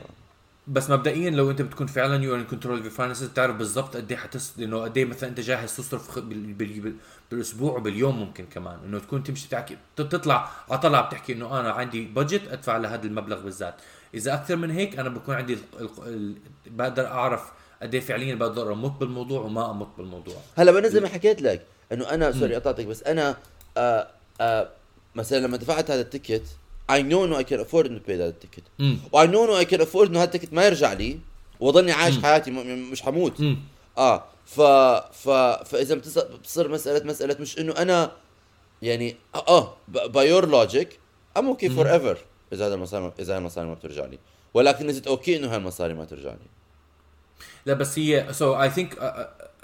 بس مبدئيا لو أنت بتكون فعلا you in control of finances بتعرف بالضبط قد إيه حتس إنه قد إيه مثلا أنت جاهز تصرف بال... بال... بال... بالأسبوع وباليوم ممكن كمان. إنه تكون تمشي تحكي تطلع على طلع بتحكي إنه أنا عندي budget أدفع لهذا المبلغ بالذات. إذا أكثر من هيك أنا بكون عندي ال... ال... ال... بقدر أعرف قد إيه فعليا بقدر امط بالموضوع وما امط بالموضوع. هلأ بنا زي ما حكيت لك إنه أنا sorry قطعتك بس أنا آه آه مثلا لما دفعت هذا ال ticket I know إنه I can afford إنه هذا ال ticket و I know إنه I can afford إنه هذا ال ticket ما يرجع لي واضلني عايش حياتي م- م- مش حموت. امم آه ف ف فإذا بتص- بتصير مسألة مسألة مش إنه أنا يعني آه by your logic I'm okay forever إذا هذا المصاري إذا هاي المصاري ما بترجع لي. ولكن it's okay إنه هاي المصاري ما ترجع لي؟ لا بس هي so I think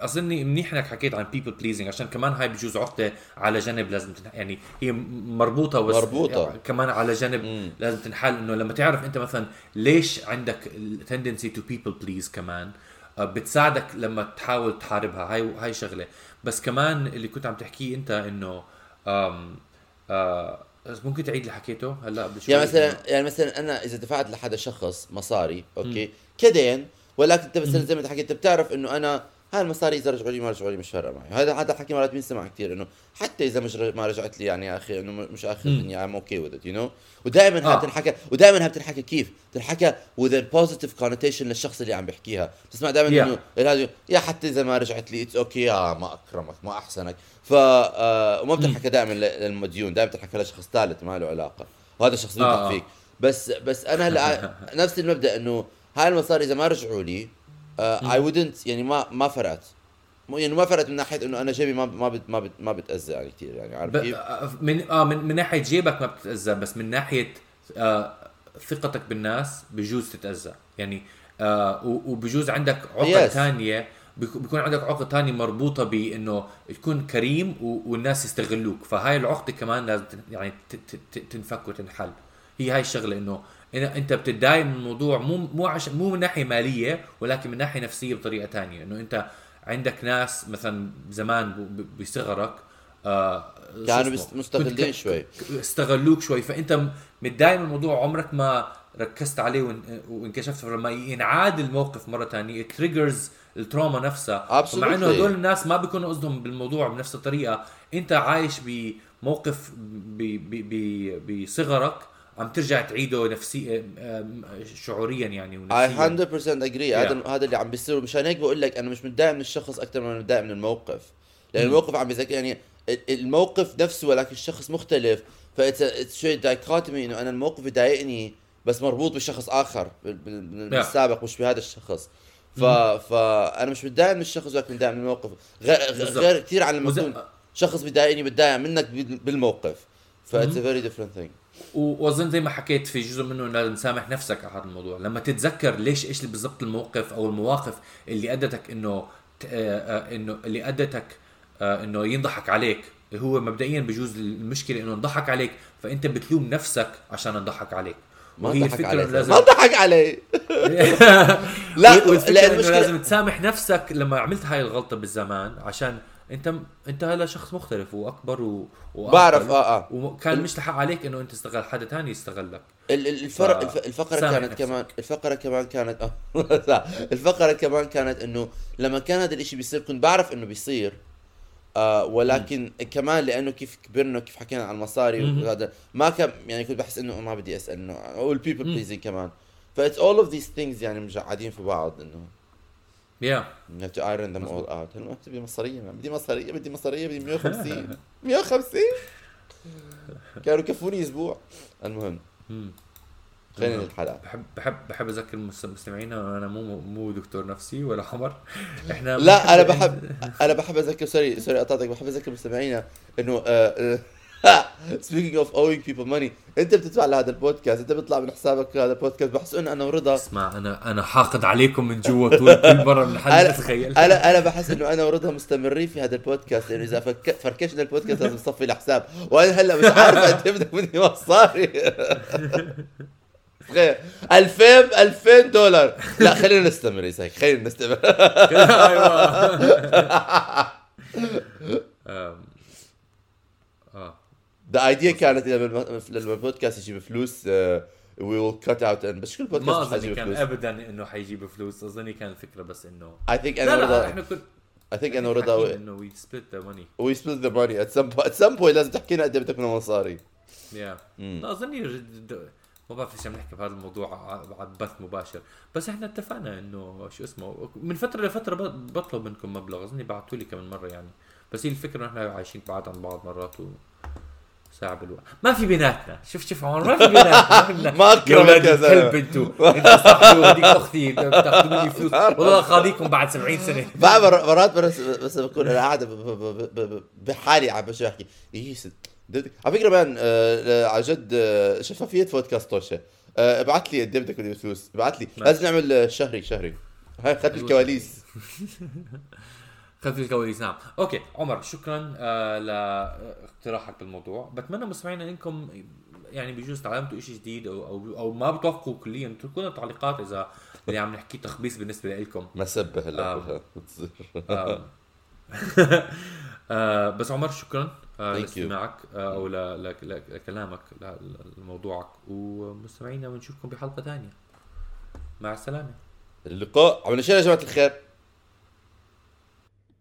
أظني منيح إنك حكيت عن people pleasing عشان كمان هاي بجوز عقدة على جنب لازم تنح... يعني هي مربوطة بس مربوطة. يعني كمان على جنب مم. لازم تنحل إنه لما تعرف أنت مثلا ليش عندك ال tendency to people please كمان آه، بتساعدك لما تحاول تحاربها. هاي هاي شغلة. بس كمان اللي كنت عم تحكيه أنت إنه آه ممكن تعيد اللي حكيته؟ هلأ قبل شوي يعني مثلا يعني مثلا أنا إذا دفعت لحدا شخص مصاري okay كدين ولكن أنت مثلا زي ما أنت حكيت أنت بتعرف إنه أنا هاي المصاري إذا رجعوا لي ما رجعوا لي مش فارقه معي هذا هذا الحكي مرات بينسمع كثير إنه حتى إذا مش ما رجعت لي يعني يا أخي إنه مش آخر الدنيا I'm okay with you know ودائما هاي آه. بتنحكى ودائما هاي بتنحكى كيف؟ بتنحكى with positive connotation للشخص اللي عم بيحكيها بتسمع دائما Yeah. إنه يا حتى إذا ما رجعت لي it's okay يا ما أكرمك ما أحسنك ف آه وما بتنحكى دائما للمديون دائما بتنحكى لشخص ثالث ما له علاقة وهذا الشخص بينطق آه. فيك بس بس أنا هلا نفس المبدأ إنه هاي المصاري إذا ما رجعوا لي اي ودنت يعني ما ما فرقت يعني ما فرقت من ناحية إنه أنا جيبي ما ما بت ما بت ما بتأذى يعني كثير يعني عارف. كيف؟ آه، من آه من, من ناحية جيبك ما بتتأذى بس من ناحية آه ثقتك بالناس بجوز تتأذى يعني آه وبجوز عندك عقد Yes. ثانية بيك- بيكون عندك عقد ثانية مربوطة بانه تكون كريم. والناس يستغلوك فهاي العقدة كمان لازم يعني تنفك وتنحل هي هاي الشغلة إنه إن- أنت بتتضايق من الموضوع مو مو عش... مو من ناحية مالية ولكن من ناحية نفسية بطريقة ثانية إنه أنت عندك ناس مثلا زمان بصغرك آه كانوا مستغلين ك- شوي. استغلوك شوي فأنت م- متضايق من الموضوع عمرك ما ركزت عليه وإن- وإنكشفت لما ينعاد الموقف مرة ثانية triggers ال trauma نفسها. مع إنه هدول الناس ما بيكونوا قصدهم بالموضوع بنفس الطريقة أنت عايش بموقف بصغرك عم ترجع تعيده نفسي آم، شعوريا يعني ونفسيا. 100% اجري هذا هذا اللي عم بيصير. مشان هيك بقول لك أنا مش متضايق من الشخص أكثر ما أنا متضايق من الموقف. لأن الموقف عم بيذكر يعني ال- الموقف نفسه ولكن الشخص مختلف. فاتس شوي دايكوتمي إنه أنا الموقف يضايقني بس مربوط بشخص آخر. بالسابق مش بهذا الشخص. ف فانا مش متضايق من الشخص ولكن متضايق من الموقف. غير. غير كثير عن لما يكون شخص بيضايقني بتضايق منك بال- بالموقف. ف it's very different thing وأظن زي ما حكيت في جزء منه إنه لازم تسامح نفسك على هذا الموضوع. لما تتذكر ليش إيش بالضبط الموقف أو المواقف اللي أدتك إنه آه، آه، انه اللي أدتك آه، إنه ينضحك عليك. هو مبدئيا بجوز المشكلة إنه انضحك عليك فأنت بتلوم نفسك عشان انضحك عليك. ما ضحك علي لازم ما ضحك علي لا لا، والفكرة لا، انه المشكلة- لازم تسامح نفسك لما عملت هاي الغلطة بالزمان عشان انت انت هلا شخص مختلف واكبر و... بعرف آه آه. وكان مش لحق عليك إنه أنت تستغل حدا تاني يستغلك. ال- ال- الفرق ف- الف- الفكرة سامح كانت نفسك. كمان الفكرة كمان كانت آه لا، الفكرة كمان كانت إنه لما كان هذا الإشي بيصير كنت بعرف إنه بيصير آه ولكن كمان لأنه كيف كبرنا كيف حكينا عن المصاري. وهذا ما كان يعني كنت بحس إنه ما بدي أسأل انه وال people pleasing كمان. ف it's all of these things يعني مجعدين في بعض إنه. yeah. you have to iron them all out بدي مصارية ما بدي مصارية بدي مصارية بدي 150 150 كانوا يكفوني أسبوع. المهم خلينا للحلقة. بحب بحب بحب أذكر مستمعينا أنا مو مو دكتور نفسي ولا حمر. إحنا لا أنا بحب أنا بحب أذكر سوري سوري قطعتك. بحب أذكر مستمعينا إنه آه، آه، speaking of owing people money انت بتدفع لهذا البودكاست انت بيطلع من حسابك هذا البودكاست بحس إنه أنا ورضا. اسمع أنا أنا حاقد عليكم من جوا طول كل مرة من حد أنا تخيل أنا أنا بحس إنه أنا ورضا مستمرين في هذا البودكاست لأنه إذا فك... فركشنا البودكاست لازم نصفي الحساب. وأنا هلأ مش عارف قد إيه بدك مني مصاري تخيل. 2000 2000 دولار. لا خلينا نستمر يا خلينا نستمر. أيوه. the idea كانت لما البودكاست يجيب فلوس we will cut out بس ما البودكاست اظني حيجيب كان فلوس. ابدا إنه حيجيب فلوس أظني كان الفكرة بس انه I think أنا لا إحنا think أنا ورضا إنه we split the money we split the money at some point لازم تحكي لنا قد إيه بدك من مصاري يا أظني ما بعرف إيش عم نحكي بهذا الموضوع على بث مباشر. بس إحنا اتفقنا إنه شو اسمه من فترة لفترة بطلب منكم مبلغ أظني بعثوا لي كمان مرة يعني. بس هي الفكرة إحنا عايشين بعاد عن بعض مرات و ساعة بالوقت ما في بيناتنا شوف شوف عمر ما في بيناتنا ما أكرمك يا زلمة. الكلب أنتوا أنتوا صاحبي وهذيك أختي بتاخذوا مني فلوس. والله قاضيكم بعد 70 سنة. بعد مر- مرات بس بس بكون أنا قاعد بحالي عم بشوف أحكي. إيه ست- بدك- على فكرة مان آه، على جد آه، شفافيه بودكاست توشه آه، ابعث لي قد إيه بدك فلوس. ابعث لي. لازم نعمل شهري شهري. هاي خلف الكواليس. خلف الكواليس نعم. أوكي. عمر شكرا آه لاقتراحك بالموضوع. بتمنى مستمعينا إنكم يعني بجوز تعلمتوا شيء جديد أو أو أو ما بتوافقوا كليا اتركوا لنا تعليقات إذا اللي عم نحكيه تخبيص بالنسبة لكم مسبه هلا آه. آه. آه بس عمر شكرا آه. لاستماعك آه أو لكلامك لموضوعك. ومستمعينا بنشوفكم بحلقة ثانية. مع السلامة. اللقاء. عملنا شيء يا جماعة الخير.